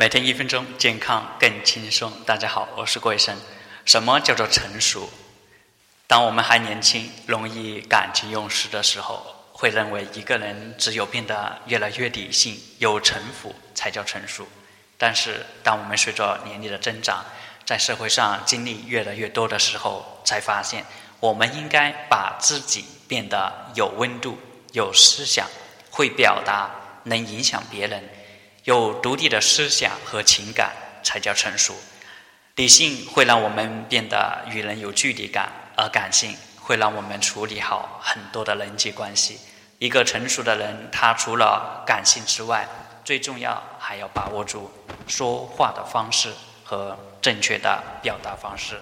每天一分钟，健康更轻松。大家好，我是郭医生。什么叫做成熟？当我们还年轻、容易感情用事的时候，会认为一个人只有变得越来越理性、有城府才叫成熟。但是，当我们随着年龄的增长，在社会上经历越来越多的时候，才发现我们应该把自己变得有温度、有思想、会表达、能影响别人。有独立的思想和情感才叫成熟。理性会让我们变得与人有距离感，而感性会让我们处理好很多的人际关系。一个成熟的人，他除了感性之外，最重要还要把握住说话的方式和正确的表达方式。